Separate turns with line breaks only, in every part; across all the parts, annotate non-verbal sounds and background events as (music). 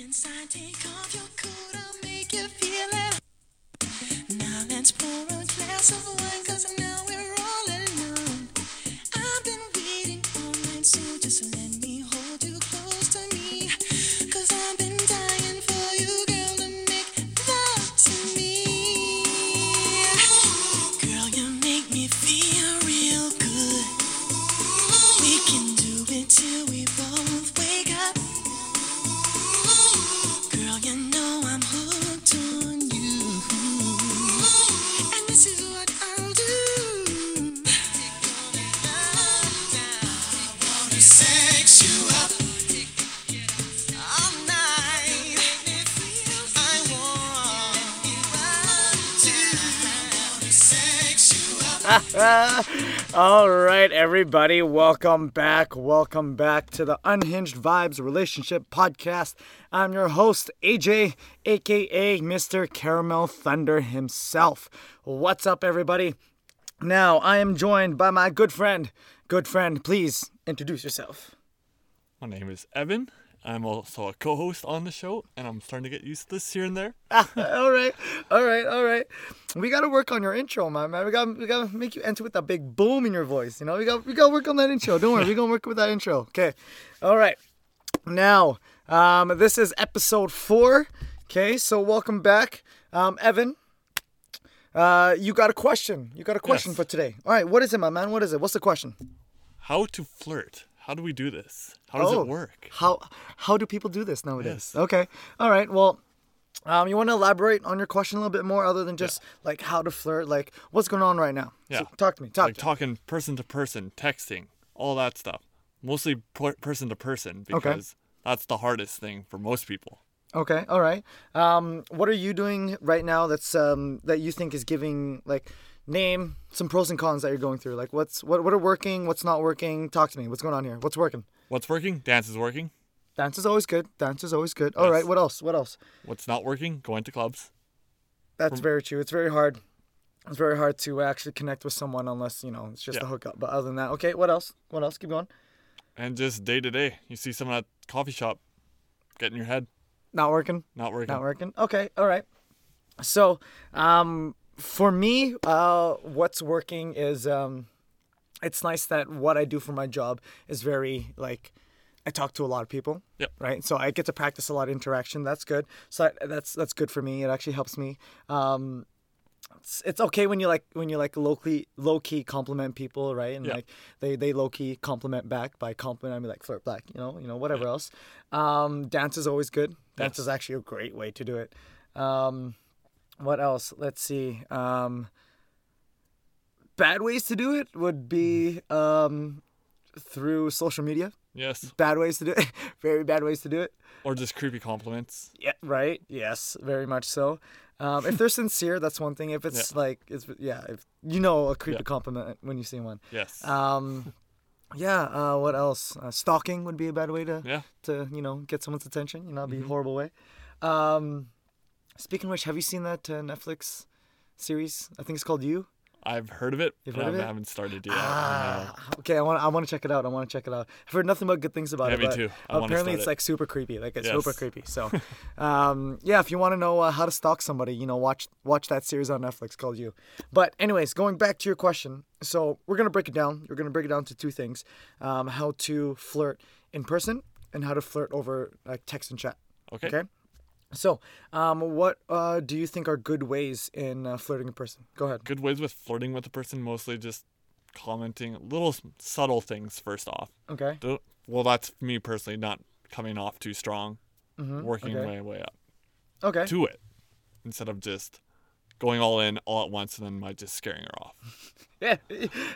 inside, take off your coat, I'll make you feel it. Now let's pour a glass of wine, cause now we're
everybody, welcome back. Welcome back to the Unhinged Vibes Relationship Podcast. I'm your host, AJ, aka Mr. Caramel Thunder himself. What's up, everybody? Now, I am joined by my good friend. Good friend, please introduce yourself.
My name is Evan. I'm also a co-host on the show, and I'm starting to get used to this here and there. (laughs)
all right, all right, all right. We gotta work on your intro, my man. We gotta, we gotta make you enter with that big boom in your voice. You know, we got, we gotta work on that intro. Don't worry, we gonna work with that intro. Okay, all right. Now, um, this is episode four. Okay, so welcome back, um, Evan. Uh, you got a question. You got a question
Yes.
for today. All right, what is it, my man? What is it? What's the question?
How to flirt? How do we do this? How does
Oh,
it work?
How how do people do this nowadays?
Yes.
Okay. All right. Well, um, you want to elaborate on your question a little bit more, other than just like how to flirt, like what's going on right now?
Yeah.
So, talk to me. Talk.
Like
to me.
talking person to person, texting, all that stuff. Mostly per- person to person because that's the hardest thing for most people.
Okay. All right. Um, what are you doing right now that's um that you think is giving like name some pros and cons that you're going through? Like what's what what are working? What's not working? Talk to me. What's going on here? What's working?
What's working? Dance is working.
Dance is always good. Dance is always good. All
Yes.
right. What else? What else?
What's not working? Going to clubs.
That's very true. It's very hard. It's very hard to actually connect with someone unless you know it's just a hookup. But other than that, okay. What else? What else? Keep going.
And just day to day. You see someone at coffee shop, get in your head,
Not working.
not working.
Not working. Okay. All right. So, um, for me, uh, what's working is um, it's nice that what I do for my job is very like I talk to a lot of people.
Yep.
Right. So I get to practice a lot of interaction. That's good. So I, that's that's good for me. It actually helps me. Um, it's, it's okay when you like when you like locally low key compliment people, right? And like they they low key compliment back by compliment I mean like flirt back, you know, you know whatever else. Um, dance is always good. Dance
Yes.
is actually a great way to do it. Um, what else? Let's see. Um, bad ways to do it would be um, through social media.
Yes.
Bad ways to do it. (laughs) Very bad ways to do it.
Or just creepy compliments.
Yeah, right. Yes, very much so. Um, if they're sincere, that's one thing. If it's like, it's yeah, if you know a creepy
Yeah.
compliment when you see one.
Yes.
Um, yeah. Uh, what else? Uh, stalking would be a bad way to
yeah.
to you know get someone's attention. You know, be
Mm-hmm.
a horrible way. Um, speaking of which, have you seen that uh, Netflix series? I think it's called You.
I've heard of it,
You've
but I
it?
haven't started yet.
Ah, okay. I want I want to check it out. I want to check it out. I've heard nothing but good things about
Yeah,
it.
me
but
too. I
apparently,
start
it's
it.
like super creepy. Like it's
Yes.
super creepy. So, (laughs) um, yeah, if you want to know uh, how to stalk somebody, you know, watch watch that series on Netflix called You. But anyways, going back to your question, so we're gonna break it down. We're gonna break it down to two things: um, how to flirt in person and how to flirt over like text and chat.
Okay.
Okay. So, um, what uh, do you think are good ways in uh, flirting a person? Go ahead.
Good ways with flirting with a person, mostly just commenting little subtle things first off.
Okay.
Well, that's me personally, not coming off too strong, working
Mm-hmm. okay.
my way up
Okay.
to it instead of just going all in all at once and then might just scaring her off. (laughs)
Yeah,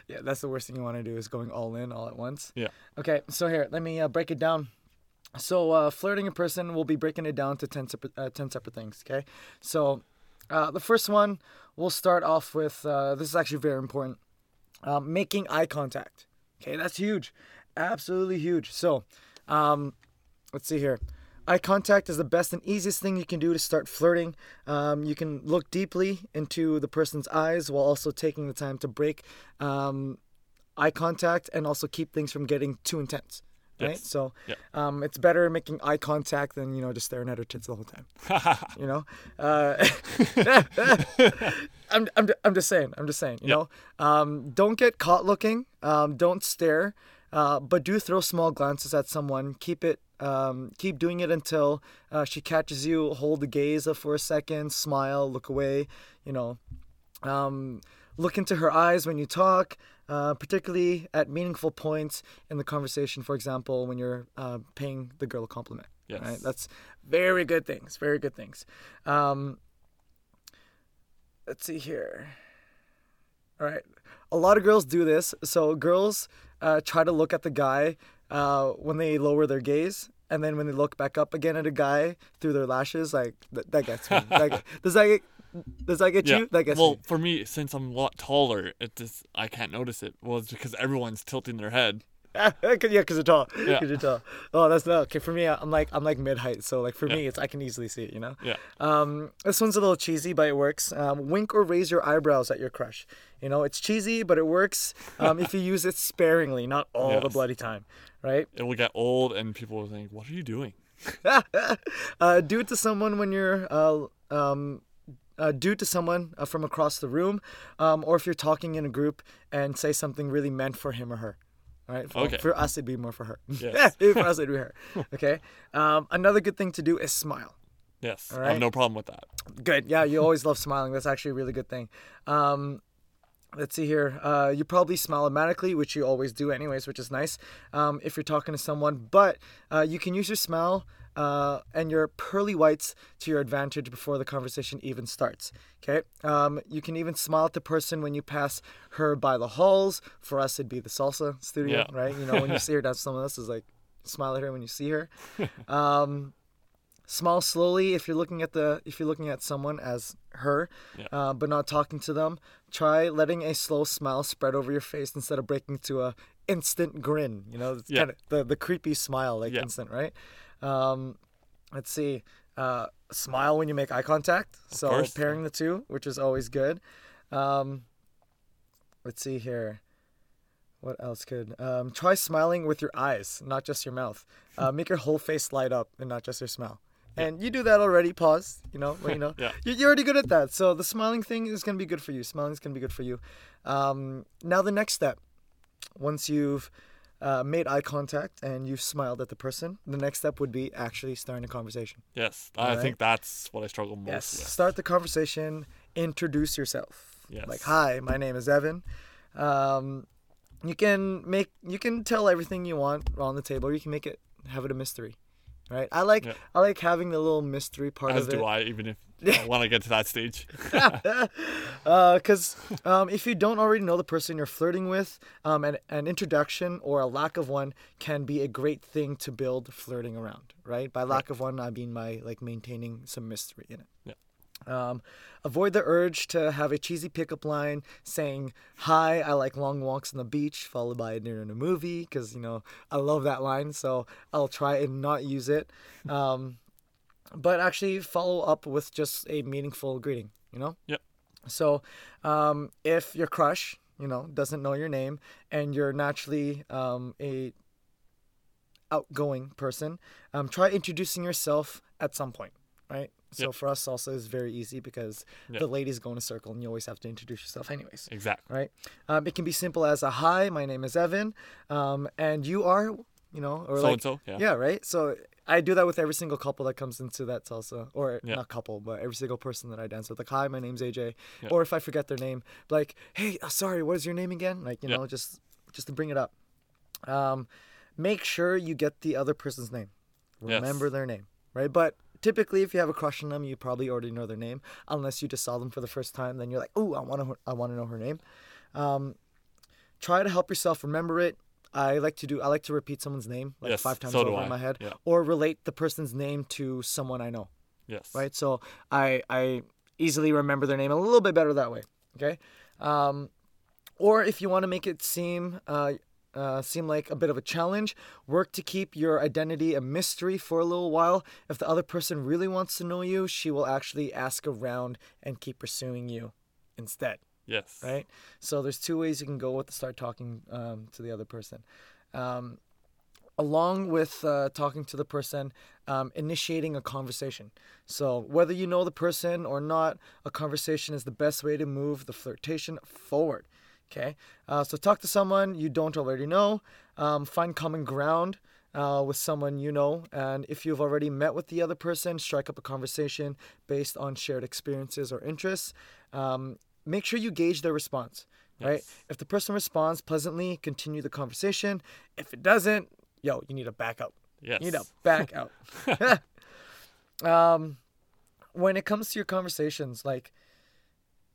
yeah, that's the worst thing you want to do is going all in all at once.
Yeah.
Okay, so here, let me uh, break it down. So, uh, flirting in person, we'll be breaking it down to 10 separate, uh, 10 separate things, okay? So, uh, the first one, we'll start off with uh, this is actually very important um, making eye contact. Okay, that's huge. Absolutely huge. So, um, let's see here. Eye contact is the best and easiest thing you can do to start flirting. Um, you can look deeply into the person's eyes while also taking the time to break um, eye contact and also keep things from getting too intense. Right? So
Yeah.
um, it's better making eye contact than you know just staring at her tits the whole time. (laughs) you know, uh, (laughs) I'm, I'm, I'm just saying. I'm just saying. You
Yeah.
know, um, don't get caught looking. Um, don't stare, uh, but do throw small glances at someone. Keep it. Um, keep doing it until uh, she catches you. Hold the gaze up for a second. Smile. Look away. You know, um, look into her eyes when you talk, uh, particularly at meaningful points in the conversation. For example, when you're uh, paying the girl a compliment.
Yes.
Right? That's very good things. Very good things. Um, let's see here. All right. A lot of girls do this. So girls uh, try to look at the guy uh, when they lower their gaze. And then when they look back up again at a guy through their lashes, like th- that gets me. (laughs) That, does that does that get
yeah.
you? That gets
well,
me.
for me, since I'm a lot taller, it just I can't notice it. Well, it's because everyone's tilting their head. (laughs)
yeah, because you're tall.
Yeah.
Because you're tall. Oh, that's not okay for me. I'm like I'm like mid height, so like for me, it's I can easily see it. You know.
Yeah.
Um, this one's a little cheesy, but it works. Um, wink or raise your eyebrows at your crush. You know, it's cheesy, but it works um, if you (laughs) use it sparingly, not all the bloody time, right?
It will get old, and people will think, "What are you doing?" (laughs)
uh, do it to someone when you're uh, um, uh, do to someone uh, from across the room, um, or if you're talking in a group and say something really meant for him or her. All right. For,
Okay.
for us, it'd be more for her.
Yes. (laughs)
for us, it'd be her. (laughs) Okay. Um, another good thing to do is smile.
Yes, I
right.
have no problem with that.
Good. Yeah, you always love smiling. That's actually a really good thing. Um, let's see here. Uh, you probably smile automatically, which you always do, anyways, which is nice um, if you're talking to someone. But uh, you can use your smile uh, and your pearly whites to your advantage before the conversation even starts. Okay. Um, you can even smile at the person when you pass her by the halls. For us, it'd be the salsa studio,
Yeah.
right? You know, when you see her down, someone else is like, smile at her when you see her. (laughs) Um, smile slowly if you're looking at the if you're looking at someone as her
Yeah.
uh, but not talking to them try letting a slow smile spread over your face instead of breaking to a instant grin you know it's
Yeah.
kind of the, the creepy smile like
Yeah.
instant right um, let's see uh, smile when you make eye contact. So
course.
pairing the two which is always good. Um, let's see here. What else could um, try smiling with your eyes not just your mouth. Uh, make your whole face light up and not just your smile. And you do that already pause you know you know. (laughs)
Yeah.
you- you're already good at that. So the smiling thing is going to be good for you. Smiling is going to be good for you. Um, now the next step. Once you've uh, made eye contact and you've smiled at the person the next step would be actually starting a conversation
Yes, I
Alright.
think that's what I struggle most
Yes.
with.
Start the conversation. Introduce yourself.
Yes.
Like, hi, my name is Evan. Um, you can make you can tell everything you want on the table. Or you can make it have it a mystery, right? I like
Yeah.
I like having the little mystery part
As
of it.
do I, even if I want to get to that stage. (laughs)
because um, if you don't already know the person you're flirting with, um, an, an introduction or a lack of one can be a great thing to build flirting around, right? By lack of one, I mean by like maintaining some mystery in it.
Yeah.
Um, avoid the urge to have a cheesy pickup line saying, Hi, I like long walks on the beach, followed by a dinner in a movie, because, you know, I love that line, so I'll try and not use it. Um, but actually follow up with just a meaningful greeting, you know?
Yep.
So, um, if your crush, you know, doesn't know your name and you're naturally um, a outgoing person, um, try introducing yourself at some point, right? So
Yep.
for us, salsa is very easy because
Yep.
the ladies go in a circle and you always have to introduce yourself, anyways.
Exactly.
Right? Um, it can be simple as a hi, my name is Evan, um, and you are, you know, or
So
like
and so. Yeah.
yeah, right. So I do that with every single couple that comes into that salsa, or
Yeah.
not couple, but every single person that I dance with. Like, hi, my name's AJ,
Yeah.
or if I forget their name, like, hey, uh, sorry, what is your name again? Like, you
Yeah.
know, just just to bring it up. Um, make sure you get the other person's name.
Yes.
Remember their name, right? But typically, if you have a crush on them, you probably already know their name, unless you just saw them for the first time. Then you're like, oh, I want to, I want to know her name. Um, try to help yourself remember it. I like to do. I like to repeat someone's name like
Yes,
five times
so
over in my head,
Yeah.
or relate the person's name to someone I know.
Yes.
Right. So I I easily remember their name a little bit better that way. Okay. Um, or if you want to make it seem uh, uh, seem like a bit of a challenge, work to keep your identity a mystery for a little while. If the other person really wants to know you, she will actually ask around and keep pursuing you instead
Yes.
right? So there's two ways you can go with start talking um, to the other person. Um, along with uh, talking to the person, um, initiating a conversation. So, whether you know the person or not, a conversation is the best way to move the flirtation forward. Okay? Uh, so, talk to someone you don't already know, um, find common ground. Uh, with someone you know, and if you've already met with the other person, strike up a conversation based on shared experiences or interests. Um, make sure you gauge their response, right?
Yes.
If the person responds pleasantly, continue the conversation. If it doesn't, yo, you need to back out.
Yes.
You need to back out. (laughs) (laughs) um, when it comes to your conversations, like,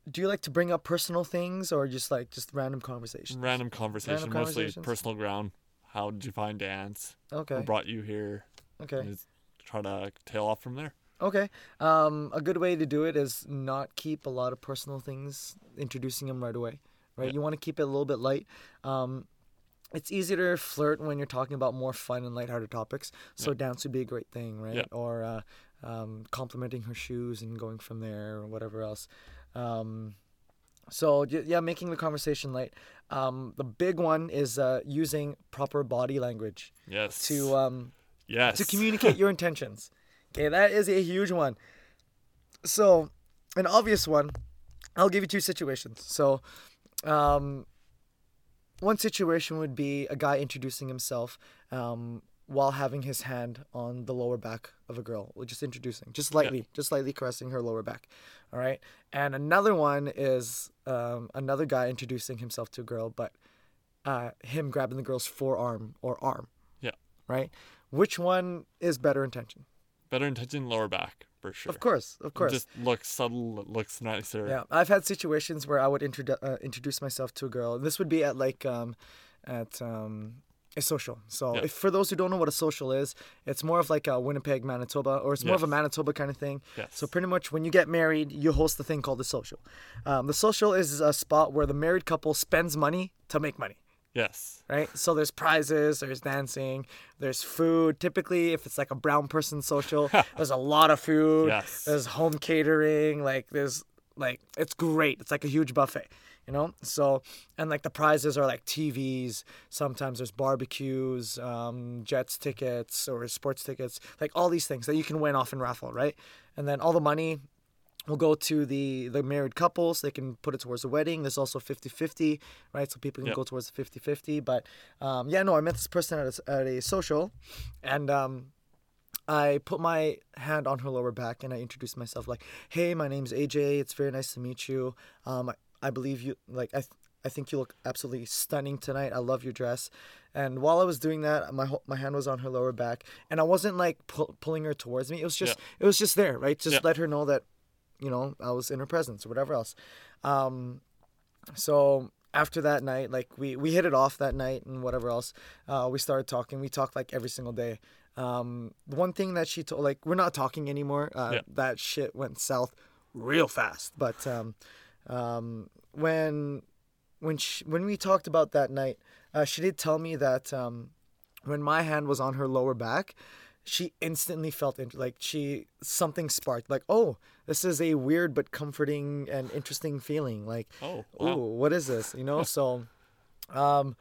do you like to bring up personal things or just like just random conversations?
Random conversation, mostly
conversations?
personal ground. How did you find dance?
Okay.
What brought you here?
Okay.
Try to tail off from there.
Okay. Um, a good way to do it is not keep a lot of personal things, introducing them right away, right?
Yeah.
You want to keep it a little bit light. Um, it's easier to flirt when you're talking about more fun and lighthearted topics. So dance would be a great thing, right?
Yeah.
Or uh, um, complimenting her shoes and going from there, or whatever else. Um, so yeah, making the conversation light. Um, the big one is uh, using proper body language
Yes.
to um,
yes.
to communicate (laughs) your intentions. Okay, that is a huge one. So, an obvious one, I'll give you two situations. So, um, one situation would be a guy introducing himself um, while having his hand on the lower back of a girl, just introducing, just lightly, just lightly caressing her lower back. All right. And another one is um, another guy introducing himself to a girl, but uh, him grabbing the girl's forearm or arm
Yeah.
right? Which one is better intention?
Better intention, lower back for sure.
Of course, of course.
Just looks subtle. It looks nicer.
yeah, I've had situations where I would introdu- uh, introduce myself to a girl. And This would be at like um, at um, a social. So,
Yeah.
if for those who don't know what a social is, it's more of like a Winnipeg, Manitoba, or it's more of a Manitoba kind of thing.
Yes.
So pretty much when you get married, you host the thing called the social. Um, the social is a spot where the married couple spends money to make money.
Yes.
right? So there's prizes, there's dancing, there's food. Typically, if it's like a brown person social, (laughs) there's a lot of food.
Yes.
There's home catering. Like there's like it's great. It's like a huge buffet, you know. So and like the prizes are like TVs. Sometimes there's barbecues, um, Jets tickets or sports tickets, like all these things that you can win off in raffle, right? And then all the money will go to the the married couples they can put it towards the wedding there's also 50-50 right so people can
Yeah.
go towards the 50-50 but um, yeah no i met this person at a, at a social and um, i put my hand on her lower back and i introduced myself like hey my name's aj it's very nice to meet you um, I, I believe you like i th- I think you look absolutely stunning tonight. I love your dress. And while I was doing that, my ho- my hand was on her lower back, and I wasn't like pu- pulling her towards me. It was just it was just there, right? Just
Yeah.
let her know that you know, I was in her presence or whatever else. Um, so after that night, like we, we hit it off that night and whatever else, uh, we started talking. We talked like every single day. Um, the one thing that she told, like, we're not talking anymore. Uh,
Yeah.
That shit went south real fast. But um, um, when when she, when we talked about that night, uh, she did tell me that um, when my hand was on her lower back, she instantly felt it. Like she something sparked. Like oh, this is a weird but comforting and interesting feeling. Like
Oh,
ooh, what is this? You know. (laughs) so, um,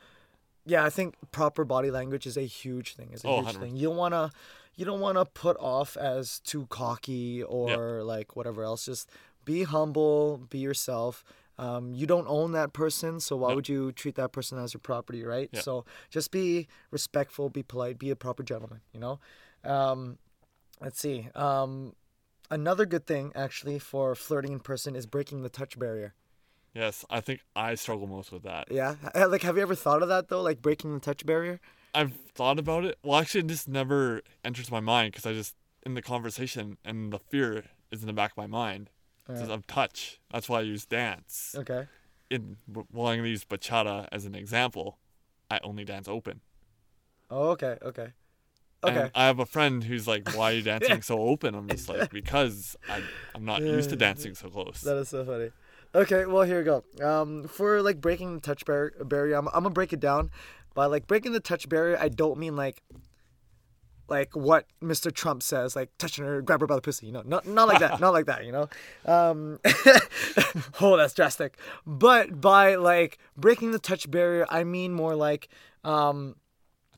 yeah, I think proper body language is a huge thing. Is a
Oh,
huge
100%.
thing. You don't wanna you don't wanna put off as too cocky or like whatever else. Just be humble, be yourself. Um, you don't own that person, so why
Yep.
would you treat that person as your property, right?
Yeah.
So just be respectful, be polite, be a proper gentleman. You know. Um, let's see. Um, another good thing actually for flirting in person is breaking the touch barrier.
Yes. I think I struggle most with that.
Yeah. Uh, Like, have you ever thought of that though? Like breaking the touch barrier?
I've thought about it. Well, actually, it just never enters my mind because I just in the conversation and the fear is in the back of my mind. Because of touch. That's why I use dance.
Okay.
In well, I'm gonna use bachata as an example. I only dance open.
Oh, okay. Okay. Okay.
And I have a friend who's like, "Why are you (laughs) dancing so open?" I'm just like, "Because I, I'm not used to dancing so close."
That is so funny. Okay, well here we go. Um, for like breaking the touch bar- barrier, I'm, I'm gonna break it down. By like breaking the touch barrier, I don't mean like like what Mr. Trump says, like touching her, grab her by the pussy. You know, not not like that, not like that. You know, (laughs) um, (laughs) oh, that's drastic. But by like breaking the touch barrier, I mean more like um,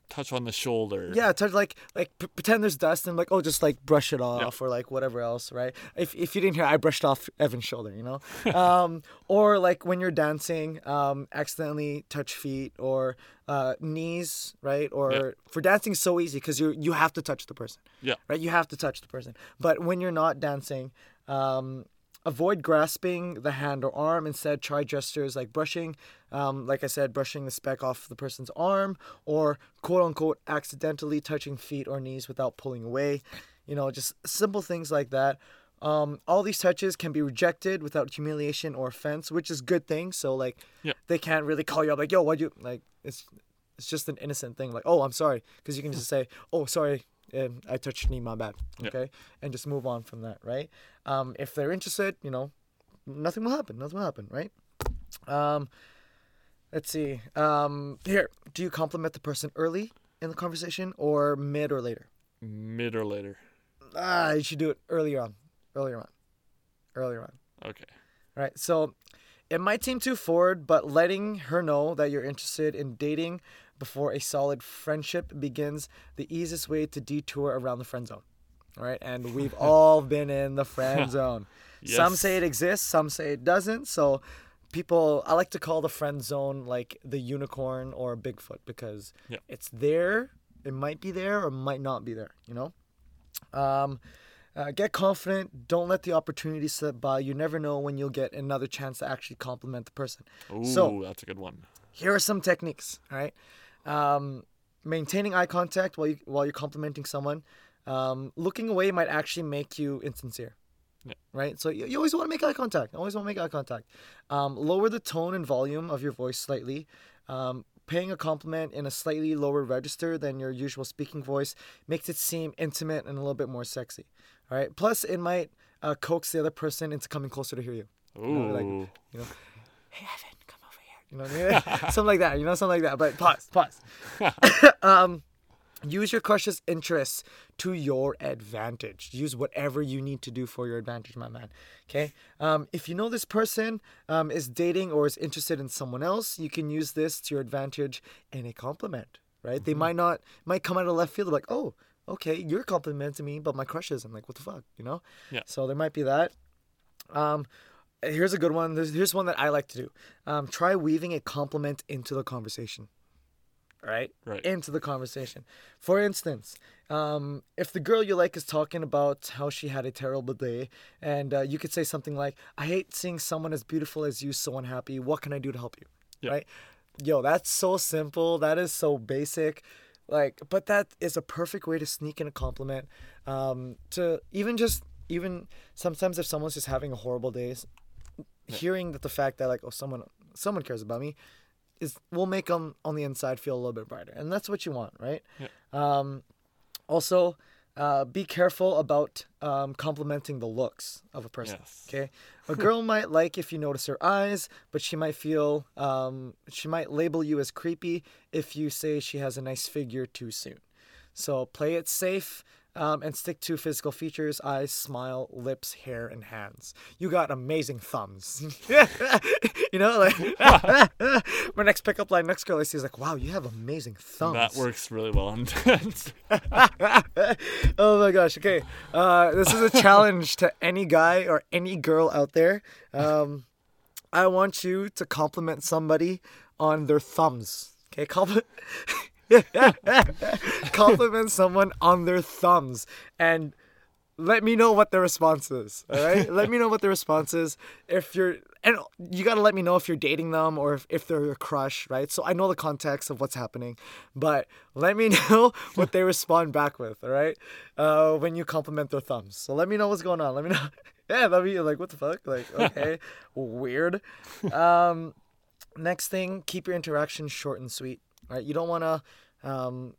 touch on the shoulder.
Yeah, touch like like p- pretend there's dust and like oh just like brush it off or like whatever else, right? If if you didn't hear, I brushed off Evan's shoulder, you know. (laughs) um, or like when you're dancing, um, accidentally touch feet or uh, knees, right? Or
Yeah.
for dancing, so easy because you you have to touch the person,
Yeah.
right? You have to touch the person. But when you're not dancing, um, avoid grasping the hand or arm. Instead, try gestures like brushing, um, like I said, brushing the speck off the person's arm, or quote unquote accidentally touching feet or knees without pulling away. You know, just simple things like that. Um, all these touches can be rejected without humiliation or offense, which is good thing. So like,
Yeah.
they can't really call you up like, "Yo, why'd you like?" It's it's just an innocent thing like, "Oh, I'm sorry," because you can just say, "Oh, sorry, um, I touched knee, my bad."
Yeah.
Okay, and just move on from that, right? Um, if they're interested, you know, nothing will happen. Nothing will happen, right? Um, let's see. Um, here, do you compliment the person early in the conversation or mid or later?
Mid or later.
Ah, you should do it earlier on. Earlier on. Earlier on.
Okay.
Right. So it might seem too forward, but letting her know that you're interested in dating before a solid friendship begins the easiest way to detour around the friend zone. All right. And we've (laughs) all been in the friend (laughs) zone. Some say it exists, some say it doesn't. So people, I like to call the friend zone like the unicorn or Bigfoot because
Yeah.
it's there. It might be there or might not be there, you know? Um, uh, get confident. Don't let the opportunity slip by. You never know when you'll get another chance to actually compliment the person.
Ooh,
So-
that's a good one.
Here are some techniques. All right, um, maintaining eye contact while you while you're complimenting someone. Um, looking away might actually make you insincere.
Yeah.
Right. So you, you always want to make eye contact. Always want to make eye contact. Um, lower the tone and volume of your voice slightly. Um, paying a compliment in a slightly lower register than your usual speaking voice makes it seem intimate and a little bit more sexy. All right. Plus, it might uh, coax the other person into coming closer to hear you.
Ooh.
like- You know, hey Evan, come over here. You know what I mean? (laughs) something like that. You know, something like that. But pause, pause. (laughs) (laughs) um, use your crush's interests to your advantage. Use whatever you need to do for your advantage, my man. Okay. Um, if you know this person um, is dating or is interested in someone else, you can use this to your advantage in a compliment. Right? They might not might come out of left field like, oh, okay, you're complimenting me, but my crush isn't. Like, what the fuck, you know?
Yeah.
So there might be that. Um, here's a good one. There's, here's one that I like to do. Um, try weaving a compliment into the conversation. Right?
Right.
Into the conversation. For instance, um, if the girl you like is talking about how she had a terrible day, and uh, you could say something like, I hate seeing someone as beautiful as you so unhappy. What can I do to help you?
Yeah.
Right? Yo, that's so simple. That is so basic. Like, but that is a perfect way to sneak in a compliment. Um, to even just, even sometimes if someone's just having a horrible day, s- hearing that the fact that like, oh, someone, someone cares about me is will make them on the inside feel a little bit brighter and that's what you want right
Yeah.
um, also uh, be careful about um, complimenting the looks of a person
Yes.
okay a girl might (laughs) like if you notice her eyes but she might feel um, she might label you as creepy if you say she has a nice figure too soon so play it safe um, and stick to physical features eyes, smile, lips, hair, and hands. You got amazing thumbs. (laughs) you know, like (laughs) my next pickup line, next girl I see is like, wow, you have amazing thumbs.
That works really well on dance. (laughs)
oh my gosh. Okay. Uh, this is a challenge to any guy or any girl out there. Um, I want you to compliment somebody on their thumbs. Okay. Compliment. (laughs) compliment someone on their thumbs and let me know what the response is all right? Let me know what the response is. If you're and you got to let me know if you're dating them or if, if they're your crush right? So i know the context of what's happening but let me (laughs) know what they respond back with all right? Uh, when you compliment their thumbs. So let me know what's going on. Let me know. (laughs) Yeah let me like what the fuck? Like okay weird. Um next thing keep your interaction short and sweet right you don't want to um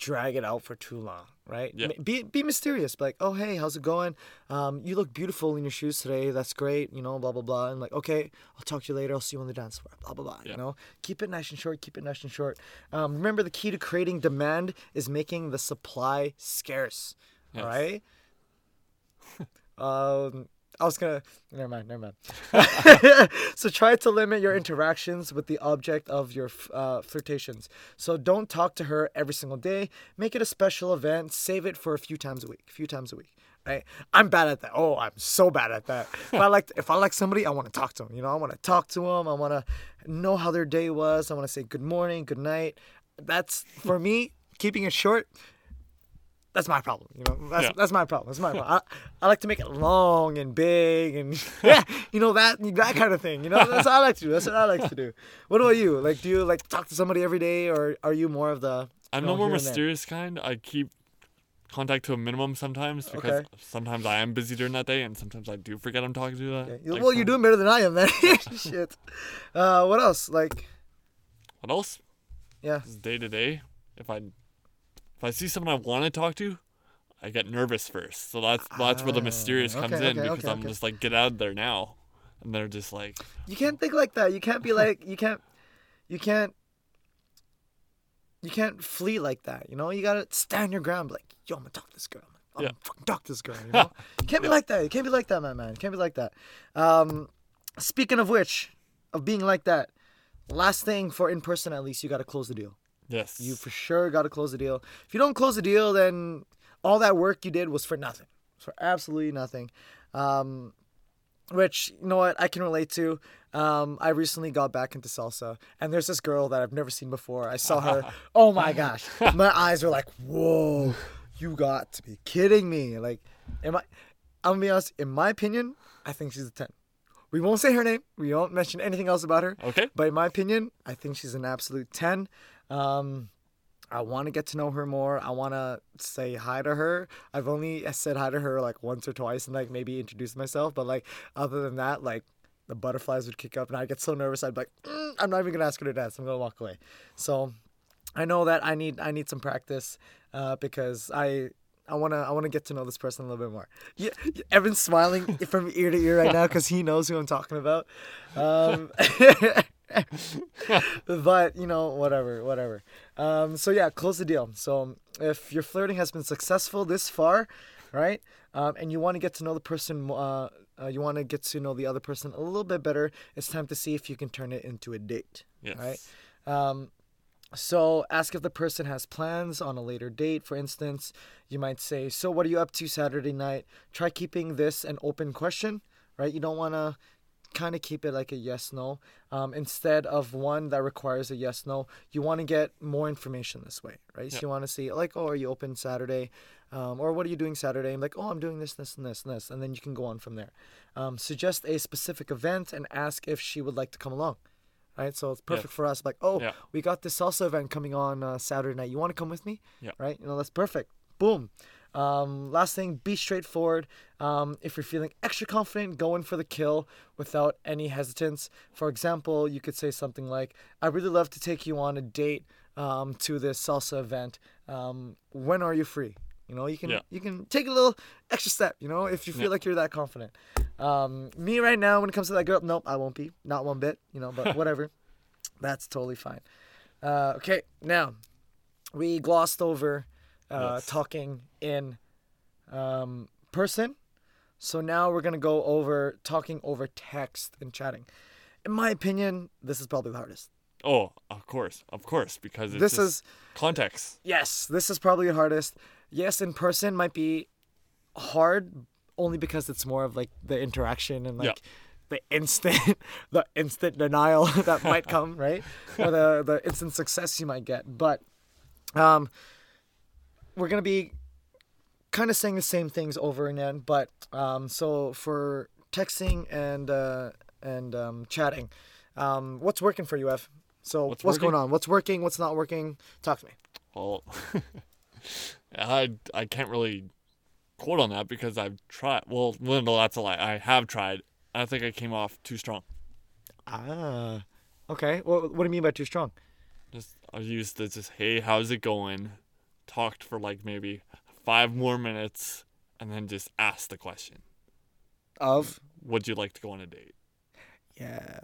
drag it out for too long, right?
Yeah.
Be be mysterious, be like, oh hey, how's it going? Um, you look beautiful in your shoes today. That's great, you know, blah blah blah. And like, okay, I'll talk to you later. I'll see you on the dance floor. Blah blah blah.
Yeah.
You know, keep it nice and short. Keep it nice and short. Um, remember, the key to creating demand is making the supply scarce.
Yes.
right. (laughs) um, I was gonna. Never mind. Never mind. (laughs) (laughs) so try to limit your interactions with the object of your uh, flirtations. So don't talk to her every single day. Make it a special event. Save it for a few times a week. A few times a week. Right? I'm bad at that. Oh, I'm so bad at that. If I (laughs) like, if I like somebody, I want to talk to them. You know, I want to talk to them. I want to know how their day was. I want to say good morning, good night. That's for me. Keeping it short that's my problem. You know, that's
Yeah.
that's my problem. That's my problem. I, I like to make it long and big and (laughs) yeah, you know that that kind of thing. You know, that's what I like to do. That's what I like to do. What about you? Like, do you like talk to somebody every day, or are you more of the?
I'm
you
no more
here and there?
mysterious kind. I keep contact to a minimum sometimes because
Okay.
sometimes I am busy during that day and sometimes I do forget I'm talking to that.
Okay. You-
like,
well, you're doing better than I am, man. (laughs) Shit. Uh, what else? Like,
What else?
yeah.
Day to day. If I if I see someone I want to talk to, I get nervous first. So that's that's where the mysterious
Ah,
comes
okay,
in
okay,
because
okay,
I'm just like get out of there now, and they're just like
You can't think like that. You can't be like you can't you can't you can't flee like that. You know, you gotta stand your ground. Like, yo, I'm gonna talk to this girl. I'm
Yeah.
gonna fucking talk to this girl. You (laughs) know, you can't be like that. You can't be like that, my man. You can't be like that. Um, speaking of which, of being like that, last thing for in person at least, you gotta close the deal.
Yes.
You for sure got to close the deal. If you don't close the deal, then all that work you did was for nothing. For absolutely nothing. Um, which you know what I can relate to. Um, I recently got back into salsa, and there's this girl that I've never seen before. I saw her. (laughs) oh my gosh, my eyes were like, "Whoa, you got to be kidding me!" Like, am I? I'm gonna be honest. In my opinion, I think she's a ten. We won't say her name. We won't mention anything else about her.
Okay.
But in my opinion, I think she's an absolute 10. Um, I want to get to know her more. I want to say hi to her. I've only said hi to her like once or twice and like maybe introduced myself. But like other than that, like the butterflies would kick up and I'd get so nervous. I'd be like, "Mm, I'm not even to ask her to dance. I'm to walk away. So I know that I need I need some practice uh, because I I wanna I wanna get to know this person a little bit more. Yeah, Evan's smiling from ear to ear right now because he knows who I'm talking about. Um, (laughs) (laughs) but you know whatever whatever. Um, so yeah, close the deal. So if your flirting has been successful this far, right, um, and you want to get to know the person. Uh, uh, you want to get to know the other person a little bit better. It's time to see if you can turn it into a date.
Yes.
Right. Um, so ask if the person has plans on a later date. For instance, you might say, "So what are you up to Saturday night?" Try keeping this an open question, right? You don't want to kind of keep it like a yes no. Um, instead of one that requires a yes no you want to get more information this way right? So
Yeah.
you want to see like oh are you open saturday? Um, or what are you doing saturday? I'm like oh i'm doing this this and this and this and then you can go on from there. Um, suggest a specific event and ask if she would like to come along right? So it's perfect for us like oh
Yeah.
we got this salsa event coming on uh, saturday night. You want to come with me?
Yeah.
right? You know that's perfect. Boom um, last thing, be straightforward. Um, if you're feeling extra confident, go in for the kill without any hesitance. For example, you could say something like, "I'd really love to take you on a date um, to this salsa event. Um, when are you free?" You know, you can
Yeah.
you can take a little extra step. You know, if you feel
Yeah.
like you're that confident. Um, me right now, when it comes to that girl, nope, I won't be, not one bit. You know, but (laughs) whatever, that's totally fine. Uh, okay, now we glossed over uh,
Yes.
talking in um, person. So now we're gonna go over talking over text and chatting. In my opinion, this is probably the hardest.
Oh, of course, of course, because it's
This is
context.
yes, this is probably the hardest. Yes, in person might be hard only because it's more of like the interaction and like
Yeah.
the instant (laughs) the instant denial (laughs) that might come, right? Or the the instant success you might get. But um we're gonna be kind of saying the same things over and again, but um so for texting and uh and um chatting, um what's working for you, Ev? So what's,
What's
going on? What's working? What's not working? Talk to me.
Well, (laughs) I I can't really quote on that because I've tried. Well, no, that's a lie. I have tried. I think I came off too strong.
Ah, okay. What, what do you mean by too strong?
Just I used the just hey, how's it going? Talked for like maybe five more minutes, and then just asked the question:
Of
Would you like to go on a date?
Yeah.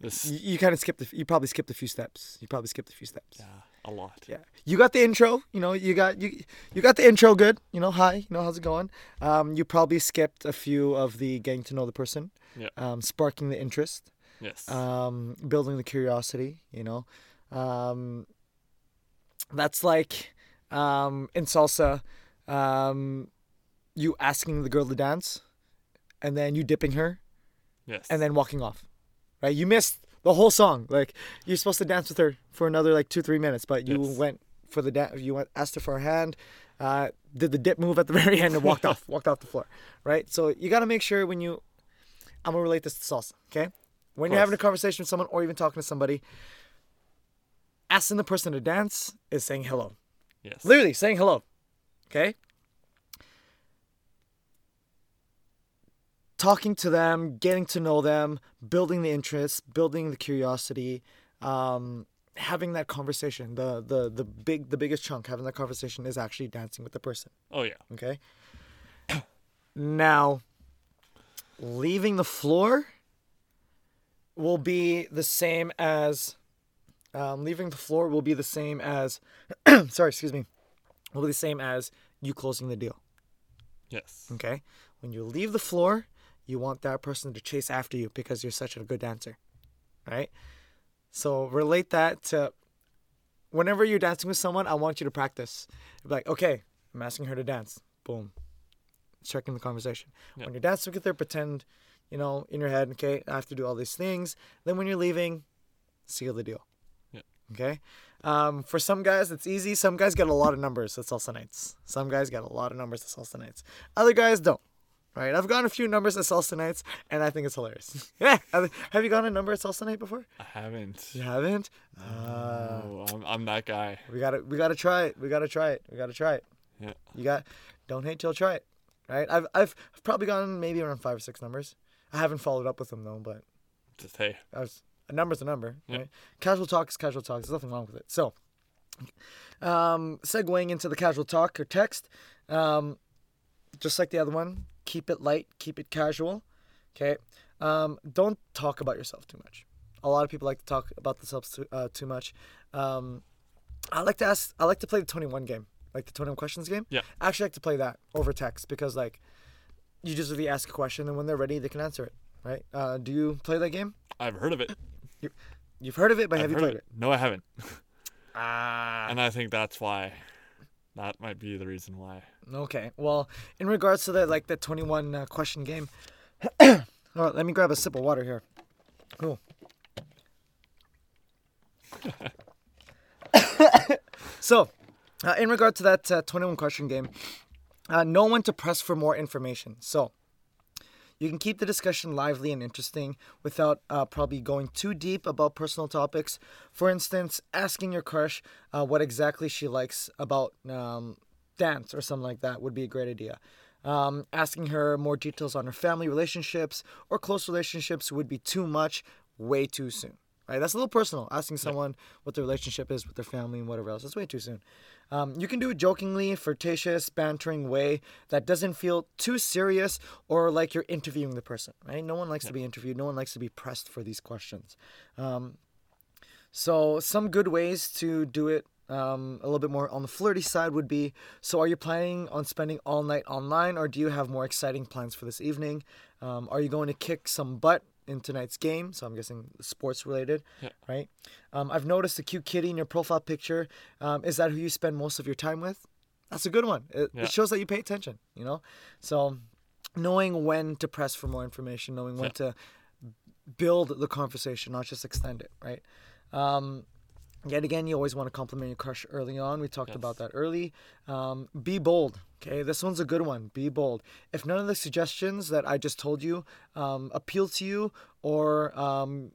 This,
You, you kind of skipped. A, you probably skipped a few steps. You probably skipped a few steps.
yeah, a lot.
Yeah. You got the intro. You know. You got you. You got the intro good. You know. Hi. You know how's it going. Um. You probably skipped a few of the getting to know the person.
Yeah.
Um. Sparking the interest.
Yes.
um, building the curiosity, you know. Um, that's like um, in salsa, um, you asking the girl to dance, and then you dipping her,
yes.
and then walking off, right? You missed the whole song. Like you're supposed to dance with her for another like two three minutes, but you
Yes.
went for the dance. You went asked her for a hand. Uh, did the dip move at the (laughs) very end and walked off, walked off the floor, right? So you got to make sure when you, I'm gonna relate this to salsa, okay? When you're having a conversation with someone or even talking to somebody, asking the person to dance is saying hello.
Yes.
Literally saying hello. Okay? Talking to them, getting to know them, building the interest, building the curiosity, um, having that conversation. The the the big the biggest chunk having that conversation is actually dancing with the person.
Oh yeah.
Okay. Now, leaving the floor will be the same as um, leaving the floor will be the same as (clears throat) sorry, excuse me, will be the same as you closing the deal.
Yes.
Okay. When you leave the floor, you want that person to chase after you because you're such a good dancer, right? So relate that to whenever you're dancing with someone, I want you to practice. Be like, okay, I'm asking her to dance. Boom. Checking the conversation.
Yeah.
When you're dancing with her, pretend, you know, in your head, okay, I have to do all these things. Then when you're leaving, seal the deal. Okay. Um, for some guys, it's easy. Some guys get a lot of numbers at salsa nights. Some guys get a lot of numbers at salsa nights. Other guys don't. Right? I've gotten a few numbers at salsa nights, and I think it's hilarious. (laughs) yeah. Have you gotten a number at salsa night before?
I haven't.
You haven't? Uh,
Oh, I'm, I'm that guy.
we gotta we gotta try it. We gotta try it. We gotta try it.
Yeah.
You got don't hate till try it. Right? I've I've probably gotten maybe around five or six numbers. I haven't followed up with them though, but
Just hey.
I was a number's a number, right? Casual talk is casual talk. There's nothing wrong with it. So, um, segueing into the casual talk or text, um, just like the other one, keep it light, keep it casual. Okay. Um, don't talk about yourself too much. A lot of people like to talk about themselves too, uh, too much. Um, I like to ask. I like to play the 21 game, like the 21 questions game.
Yeah.
I actually like to play that over text because like, you just really ask a question and when they're ready, they can answer it. Right? Uh, do you play that game?
I've heard of it.
You've heard of it, but
I've
have you played it?
it. No, I haven't. (laughs)
Ah.
And I think that's why. That might be the reason why.
Okay. Well, in regards to the like the 21 uh, question game, (coughs) all right, let me grab a sip of water here. Cool. (laughs) so, uh, in regard to that uh, 21 question game, uh, know when to press for more information. So, you can keep the discussion lively and interesting without uh, probably going too deep about personal topics. For instance, asking your crush uh, what exactly she likes about um, dance or something like that would be a great idea. Um, asking her more details on her family relationships or close relationships would be too much, way too soon. Right? That's a little personal. Asking someone what their relationship is with their family and whatever else. That's way too soon. Um, you can do it jokingly, flirtatious, bantering way that doesn't feel too serious or like you're interviewing the person. Right? No one likes to be interviewed. No one likes to be pressed for these questions. Um, so some good ways to do it um, a little bit more on the flirty side would be so are you planning on spending all night online or do you have more exciting plans for this evening um, are you going to kick some butt in tonight's game so i'm guessing sports related
Yeah.
right? Um, i've noticed a cute kitty in your profile picture. Um, is that who you spend most of your time with? That's a good one. It,
Yeah.
it shows that you pay attention you know? So knowing when to press for more information knowing when to build the conversation not just extend it right? Um, Yet again, you always want to compliment your crush early on. We talked about that early. Um, be bold. Okay, this one's a good one. Be bold. If none of the suggestions that I just told you um, appeal to you, or um,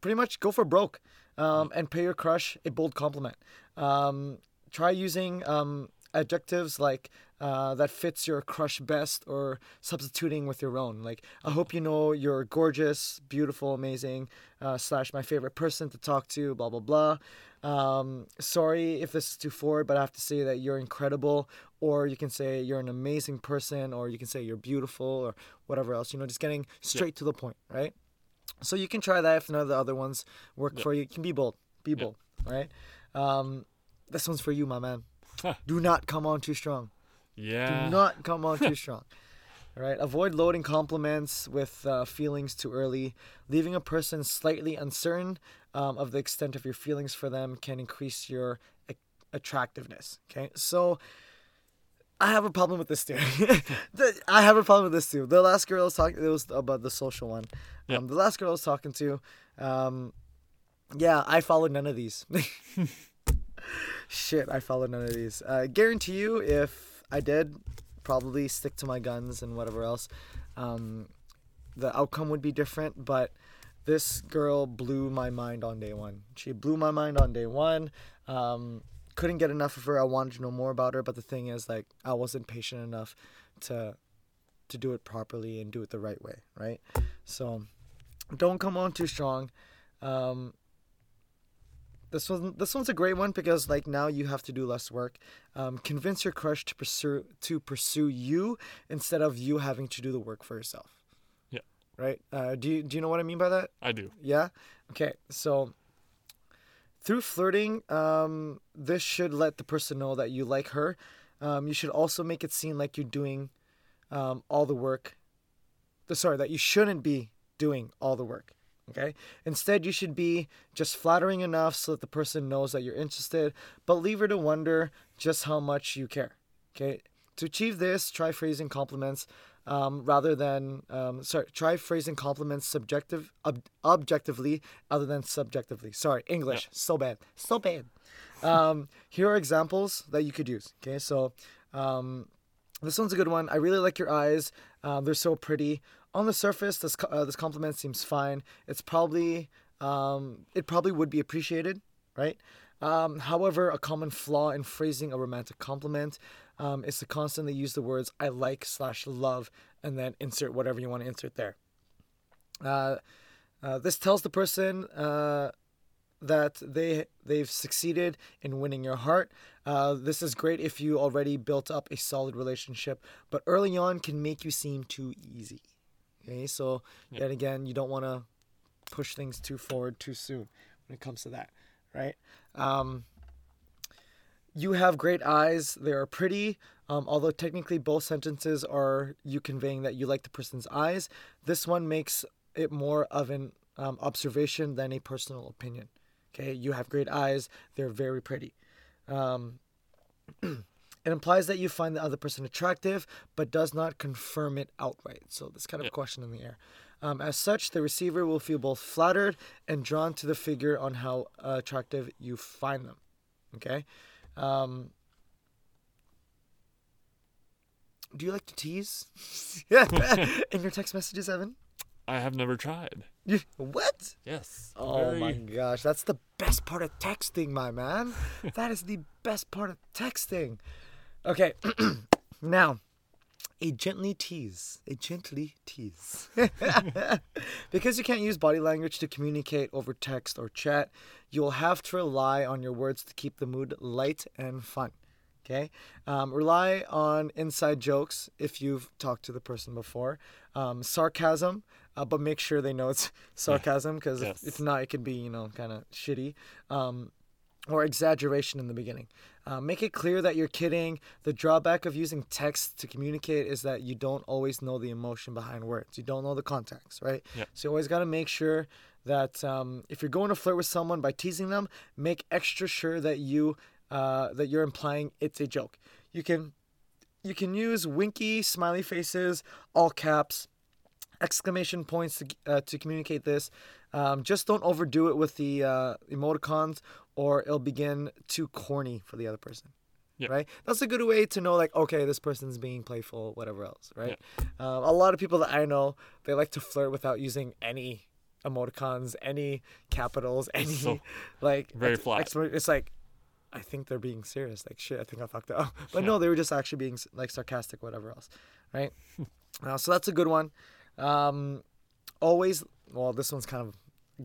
pretty much go for broke um, and pay your crush a bold compliment. Um, try using um, adjectives like uh, that fits your crush best or substituting with your own. Like, I hope you know you're gorgeous, beautiful, amazing, uh, slash my favorite person to talk to, blah, blah, blah. Um, sorry if this is too forward, but I have to say that you're incredible. Or you can say you're an amazing person, or you can say you're beautiful, or whatever else. You know, just getting straight to the point, right? So you can try that if none of the other ones work
Yeah.
for you. You can be bold. Be
Yeah.
bold. All right. Um, this one's for you, my man. Do not come on too strong.
Yeah.
Do not come on too strong. (laughs) All right. Avoid loading compliments with uh, feelings too early. Leaving a person slightly uncertain um, of the extent of your feelings for them can increase your a- attractiveness. Okay. So I have a problem with this too. (laughs) I have a problem with this too. The last girl I was talking, it was about the social one.
Yeah.
Um, the last girl I was talking to, um, yeah, I followed none of these. (laughs) Shit, I followed none of these. Uh, guarantee you, if I did, probably stick to my guns and whatever else, um, the outcome would be different. But this girl blew my mind on day one. She blew my mind on day one. Um, couldn't get enough of her. I wanted to know more about her, but the thing is, like, I wasn't patient enough to to do it properly and do it the right way, right? So, don't come on too strong. Um, this one, this one's a great one because like now you have to do less work. Um, convince your crush to pursue to pursue you instead of you having to do the work for yourself.
Yeah.
Right. Uh, do you do you know what I mean by that?
I do.
Yeah. Okay. So through flirting, um, this should let the person know that you like her. Um, you should also make it seem like you're doing um, all the work. The, sorry, that you shouldn't be doing all the work. Okay. Instead, you should be just flattering enough so that the person knows that you're interested, but leave her to wonder just how much you care. Okay. To achieve this, try phrasing compliments um, rather than um, sorry. Try phrasing compliments subjective ob- objectively other than subjectively. Sorry, English so bad, so bad. Um, here are examples that you could use. Okay, so um, this one's a good one. I really like your eyes. Um, they're so pretty. On the surface, this uh, this compliment seems fine. It's probably um, it probably would be appreciated, right? Um, however, a common flaw in phrasing a romantic compliment um, is to constantly use the words "I like" slash "love" and then insert whatever you want to insert there. Uh, uh, this tells the person uh, that they they've succeeded in winning your heart. Uh, this is great if you already built up a solid relationship, but early on can make you seem too easy. Okay, so
Yeah.
yet again, you don't want to push things too forward too soon when it comes to that, right? Um, you have great eyes. They are pretty. Um, although technically both sentences are you conveying that you like the person's eyes, this one makes it more of an um, observation than a personal opinion. Okay, you have great eyes. They're very pretty. Um, (clears throat) it implies that you find the other person attractive, but does not confirm it outright. So this kind of
Yep.
question in the air. Um, as such, the receiver will feel both flattered and drawn to the figure on how uh, attractive you find them. Okay. Um, do you like to tease? (laughs) in your text messages, Evan?
I have never tried.
You, what?
Yes.
Oh my gosh, that's the best part of texting, my man. (laughs) that is the best part of texting. Okay, (clears throat) now, a gently tease. A gently tease. (laughs) because you can't use body language to communicate over text or chat, you'll have to rely on your words to keep the mood light and fun. Okay. Um, rely on inside jokes if you've talked to the person before. Um, sarcasm, uh, but make sure they know it's (laughs) sarcasm because
Yes.
if, if not, it could be, you know, kind of shitty. Um, or exaggeration in the beginning. Uh, make it clear that you're kidding. The drawback of using text to communicate is that you don't always know the emotion behind words. You don't know the context, right?
Yeah.
So you always got to make sure that um, if you're going to flirt with someone by teasing them, make extra sure that you uh, that you're implying it's a joke. You can you can use winky smiley faces, all caps, exclamation points to, uh, to communicate this. Um, just don't overdo it with the uh, emoticons, or it'll begin too corny for the other person.
Yeah.
Right. That's a good way to know, like, okay, this person's being playful, whatever else. Right. Um, a lot of people that I know, they like to flirt without using any emoticons, any capitals, (laughs) any
So,
like
very
ex-
flat.
It's like. I think they're being serious. Like shit, I think I fucked up. (laughs) But no, they were just actually being like sarcastic, whatever else, right? (laughs) uh, so that's a good one. Um, always, well, this one's kind of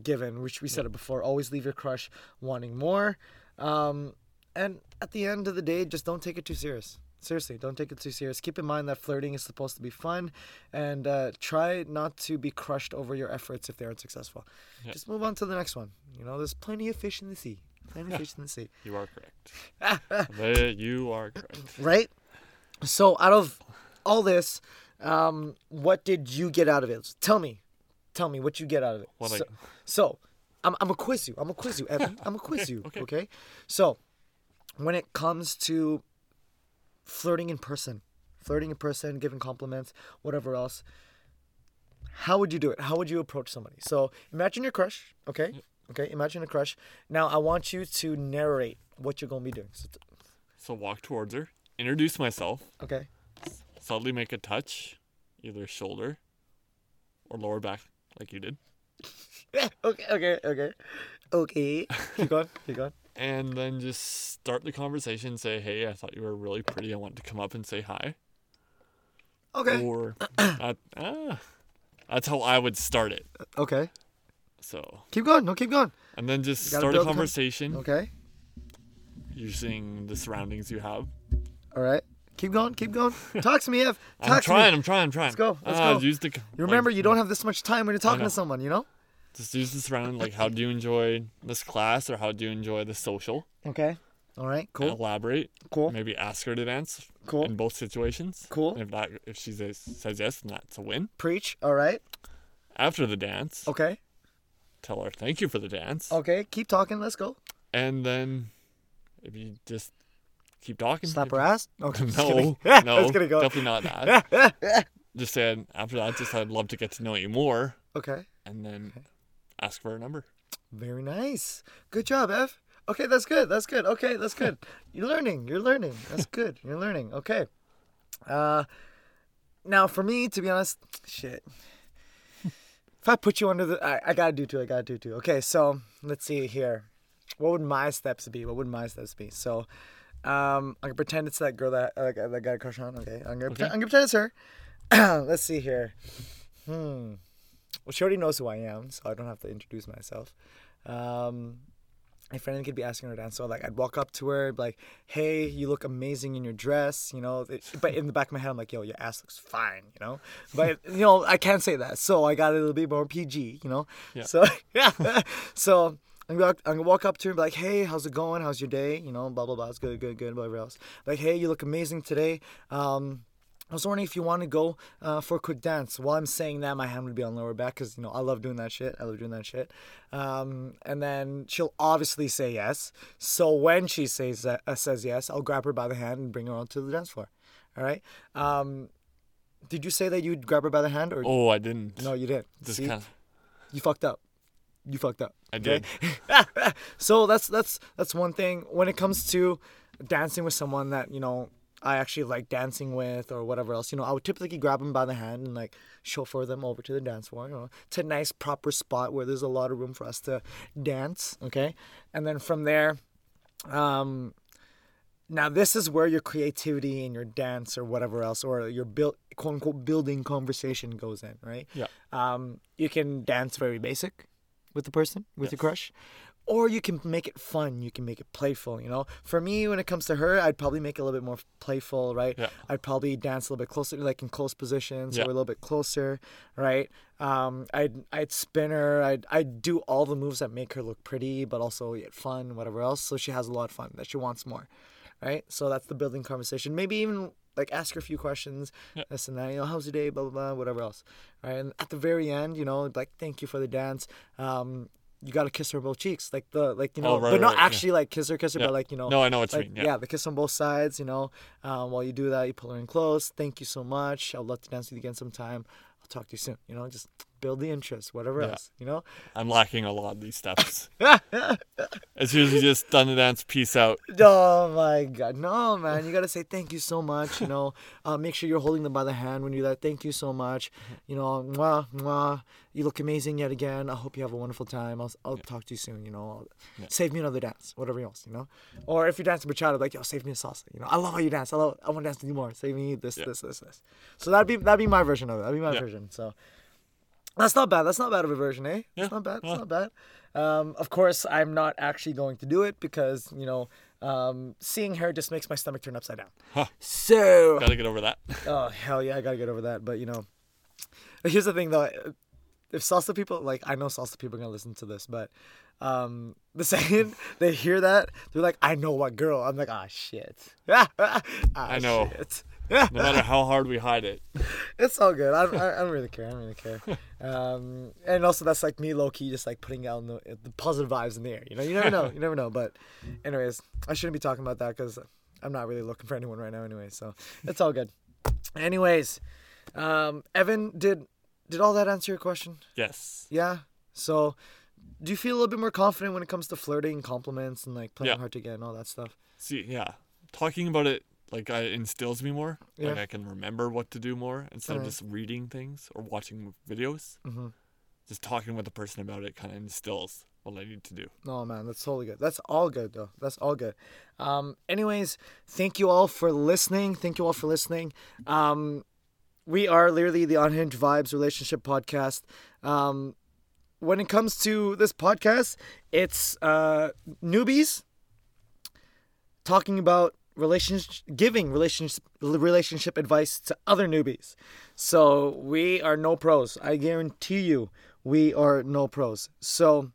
given, which we said it before. Always leave your crush wanting more. Um, and at the end of the day, just don't take it too serious. Seriously, don't take it too serious. Keep in mind that flirting is supposed to be fun, and uh, try not to be crushed over your efforts if they aren't successful.
Yeah.
Just move on to the next one. You know, there's plenty of fish in the sea. Plenty of fish in the sea.
You are correct. (laughs) You are correct.
right? So out of all this, um, what did you get out of it? Tell me, tell me what you get out of it.
What I-
so, so I'm I'm a quiz you. I'm a quiz you, Evan. (laughs) I'm a quiz you.
okay.
Okay. So when it comes to flirting in person, flirting in person, giving compliments, whatever else. How would you do it? How would you approach somebody? So imagine your crush, okay? Okay, imagine a crush. Now I want you to narrate what you're gonna be doing. So, t-
So walk towards her, introduce myself,
okay.
subtly make a touch, either shoulder or lower back, like you did, (laughs)
okay, okay, okay. Okay. (laughs) Keep going, keep going.
and then just start the conversation. Say, "Hey, I thought you were really pretty. I wanted to come up and say hi."
Okay.
Or (clears throat) that, ah, that's how I would start it.
Okay.
So,
Keep going. No, keep going.
and then just start a
build con-
conversation
Okay.
using the surroundings you have.
All right. Keep going. Keep going. (laughs) Talk to me, Ev. Talk
I'm
to
trying.
me.
I'm trying. I'm trying.
Let's go, let's
Ah,
go.
Use the.
You remember,
like,
you don't have this much time when you're talking to someone. You know.
Just use the surrounding. Like, how do you enjoy this class, or how do you enjoy the social?
Okay. All right. Cool.
Elaborate.
Cool.
Maybe ask her to dance.
Cool.
In both situations.
Cool.
And if that, if she says, says yes, then that's a win.
Preach. All right.
After the dance,
Okay.
tell her thank you for the dance,
Okay. Keep talking. Let's go.
and then if you just keep talking,
Slap her ass. Okay.
No, (laughs) no, (laughs)
gonna go.
definitely not that. (laughs) just said after that, just I'd love to get to know you more,
Okay.
and then ask for a number.
Very nice. Good job, Ev. Okay, that's good. That's good. Okay, that's good. You're learning. You're learning. That's good. You're learning. Okay. Uh, now for me, to be honest, shit. If I put you under the, I, I gotta do two. I gotta do two. Okay, so let's see here. What would my steps be? What would my steps be? So, um, I'm gonna pretend it's that girl that uh, that I got a crush on. Okay, I'm gonna pretend, I'm gonna pretend it's her. (coughs) let's see here. Hmm. Well, she already knows who I am, so I don't have to introduce myself. Um, my friend could be asking her to dance, so like I'd walk up to her, be like, "Hey, you look amazing in your dress," you know. It- But in the back of my head, I'm like, "Yo, your ass looks fine," you know. But you know, I can't say that, so I got a little bit more PG, you know.
Yeah.
So (laughs) yeah, so. I'm gonna, I'm gonna walk up to her and be like, hey, how's it going? How's your day? You know, blah, blah, blah. It's good, good, good, whatever else. Like, hey, you look amazing today. Um, I was wondering if you want to go uh, for a quick dance. While I'm saying that, my hand would be on lower back because you know I love doing that shit. I love doing that shit. Um, and then she'll obviously say yes. So when she says that, uh, says yes, I'll grab her by the hand and bring her onto the dance floor. All right. Um, did you say that you'd grab her by the hand or
Oh, I didn't.
no? You didn't.
Just
See?
kind of.
You fucked up. You fucked up.
I
okay?
did. (laughs)
so that's that's that's one thing. When it comes to dancing with someone that you know I actually like dancing with or whatever else, you know, I would typically grab them by the hand and like chauffeur them over to the dance floor, you know, to a nice proper spot where there's a lot of room for us to dance. Okay, and then from there, um, now this is where your creativity and your dance or whatever else or your build quote unquote building conversation goes in, right?
Yeah.
Um, you can dance very basic with the person, with your crush. Or you can make it fun. You can make it playful. You know, for me, when it comes to her, I'd probably make it a little bit more playful, right?
Yeah.
I'd probably dance a little bit closer, like in close positions,
Yeah.
or a little bit closer, right? Um, I'd I'd spin her. I'd I'd do all the moves that make her look pretty, but also yet fun, whatever else. So she has a lot of fun that she wants more, right? So that's the building conversation. Maybe even like ask her a few questions,
Yeah.
this and that. You know, how's your day? Blah blah blah, whatever else, right? And at the very end, you know, like thank you for the dance. Um, you gotta kiss her both cheeks, like the like you know,
Oh, right,
but not
right, yeah.
actually like kiss her, kiss her,
Yeah.
but like you know,
No, I know what you
like,
mean. Yeah.
the kiss on both sides. You know, um, while you do that, you pull her in close. Thank you so much. I'd love to dance with you again sometime. I'll talk to you soon. You know, just build the interest, whatever
Yeah.
else. You know.
I'm lacking a lot of these steps. (laughs) as soon as you just done the dance, peace out.
Oh my god, no man! You gotta say thank you so much. You know, (laughs) uh, make sure you're holding them by the hand when you do that. Thank you so much. You know, mwah mwah. You look amazing yet again. I hope you have a wonderful time. I'll, I'll talk to you soon. You know, I'll,
Yeah.
save me another dance, whatever else. You know, or if you're dancing bachata, like yo, save me a salsa. You know, I love how you dance. I love. I want to dance with you more. Save me this,
Yeah.
this, this, this. So that'd be that'd be my version of it. That'd be my
Yeah.
version. So. That's not bad. That's not bad of a version, eh?
Yeah.
It's not bad. It's
Yeah.
not bad. Um, of course, I'm not actually going to do it because you know um, seeing her just makes my stomach turn upside down.
Huh.
So,
Gotta get over that. (laughs)
oh hell yeah, I gotta get over that. But you know, here's the thing though. If salsa people like, I know salsa people are gonna listen to this, but um, the (laughs) second they hear that, they're like, "I know what girl." I'm like, "Ah shit." (laughs) ah,
I know.
Shit. (laughs)
No matter how hard we hide it.
It's all good. I, I, I don't really care. I don't really care. (laughs) Um, and also that's like me low key just like putting out the, the positive vibes in the air. You know, you never know. You never know. But, anyways, I shouldn't be talking about that because I'm not really looking for anyone right now. Anyway, so it's all good. Anyways, um, Evan, did did all that answer your question?
Yes.
Yeah. So, do you feel a little bit more confident when it comes to flirting, compliments, and like playing
Yeah.
hard to get and all that stuff?
See, yeah. Talking about it like I instills me more.
Yeah.
Like I can remember what to do more instead of just reading things or watching videos.
Mhm.
Just talking with the person about it kind of instills what I need to do.
No, man, that's totally good. That's all good, though. That's all good. Um, anyways, thank you all for listening. Thank you all for listening. Um, we are literally the Unhinged Vibes Relationship Podcast. Um, when it comes to this podcast, it's uh, newbies talking about relationship, giving relationship relationship advice to other newbies. So we are no pros. I guarantee you, we are no pros. So.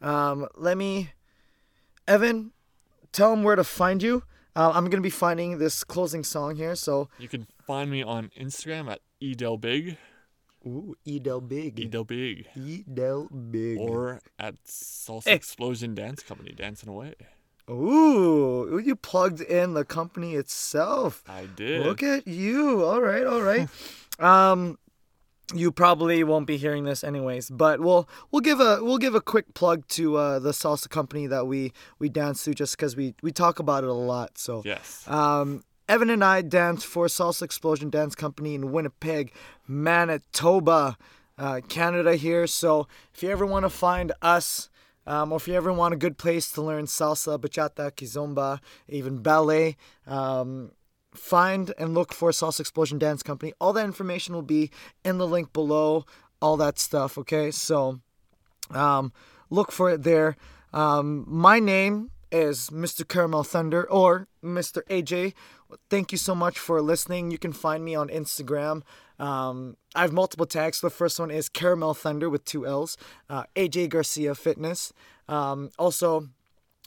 Um, let me, Evan, tell them where to find you. Uh, I'm gonna be finding this closing song here. So,
You can find me on Instagram at edelbig,
ooh, Edel Big,
edelbig,
Edel Big,
or at Salsa Explosion Dance Company, dancing away.
Ooh, you plugged in the company itself.
I did.
Look at you. All right, all right. (laughs) um, you probably won't be hearing this anyways, but we'll we'll give a we'll give a quick plug to uh, the salsa company that we we dance to just because we we talk about it a lot. So
Yes.
Um, Evan and I danced for Salsa Explosion Dance Company in Winnipeg, Manitoba, uh, Canada here. So if you ever want to find us, um, or if you ever want a good place to learn salsa, bachata, kizomba, even ballet, um, find and look for Salsa Explosion Dance Company. All that information will be in the link below. All that stuff. Okay, so um, look for it there. Um, my name is Mr. Caramel Thunder or Mr. AJ. Thank you so much for listening. You can find me on Instagram. Um, I have multiple tags. The first one is Caramel Thunder with two L's. Uh, AJ Garcia Fitness. Um, also,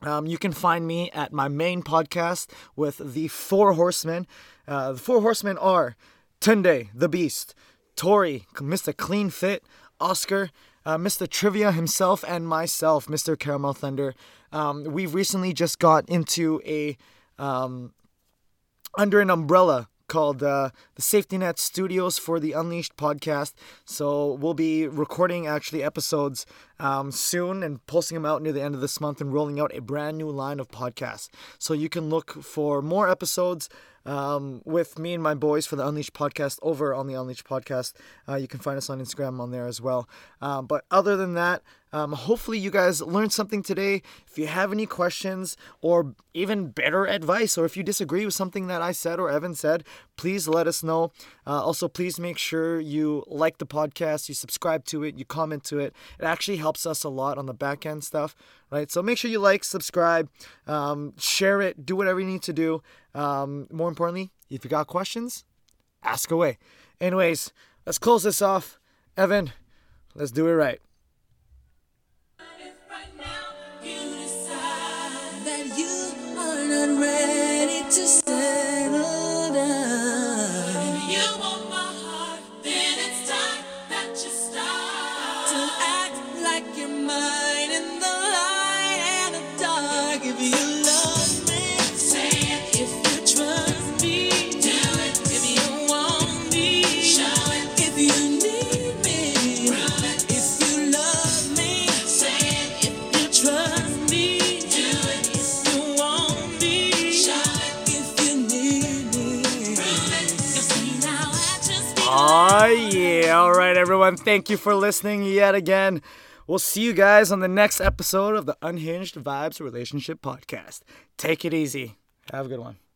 um, you can find me at my main podcast with the Four Horsemen. Uh, the Four Horsemen are Tunde, the Beast, Tori, Mr. Clean Fit, Oscar, uh, Mr. Trivia himself, and myself, Mr. Caramel Thunder. Um, we've recently just got into a um, under an umbrella called uh, the Safety Net Studios for the Unleashed podcast. So we'll be recording actually episodes um, soon and posting them out near the end of this month and rolling out a brand new line of podcasts. So you can look for more episodes um, with me and my boys for the Unleashed podcast over on the Unleashed podcast. Uh, you can find us on Instagram on there as well. Um, but other than that, um, hopefully you guys learned something today. If you have any questions or even better advice, or if you disagree with something that I said or Evan said, please let us know. Uh, also, please make sure you like the podcast, you subscribe to it, you comment to it. It actually helps us a lot on the back end stuff, right? So make sure you like, subscribe, um, share it, do whatever you need to do. Um, more importantly, if you got questions, ask away. Anyways, let's close this off. Evan, let's do it right.
Right not ready to settle
All right, everyone. Thank you for listening yet again. We'll see you guys on the next episode of the Unhinged Vibes Relationship Podcast. Take it easy. Have a good one.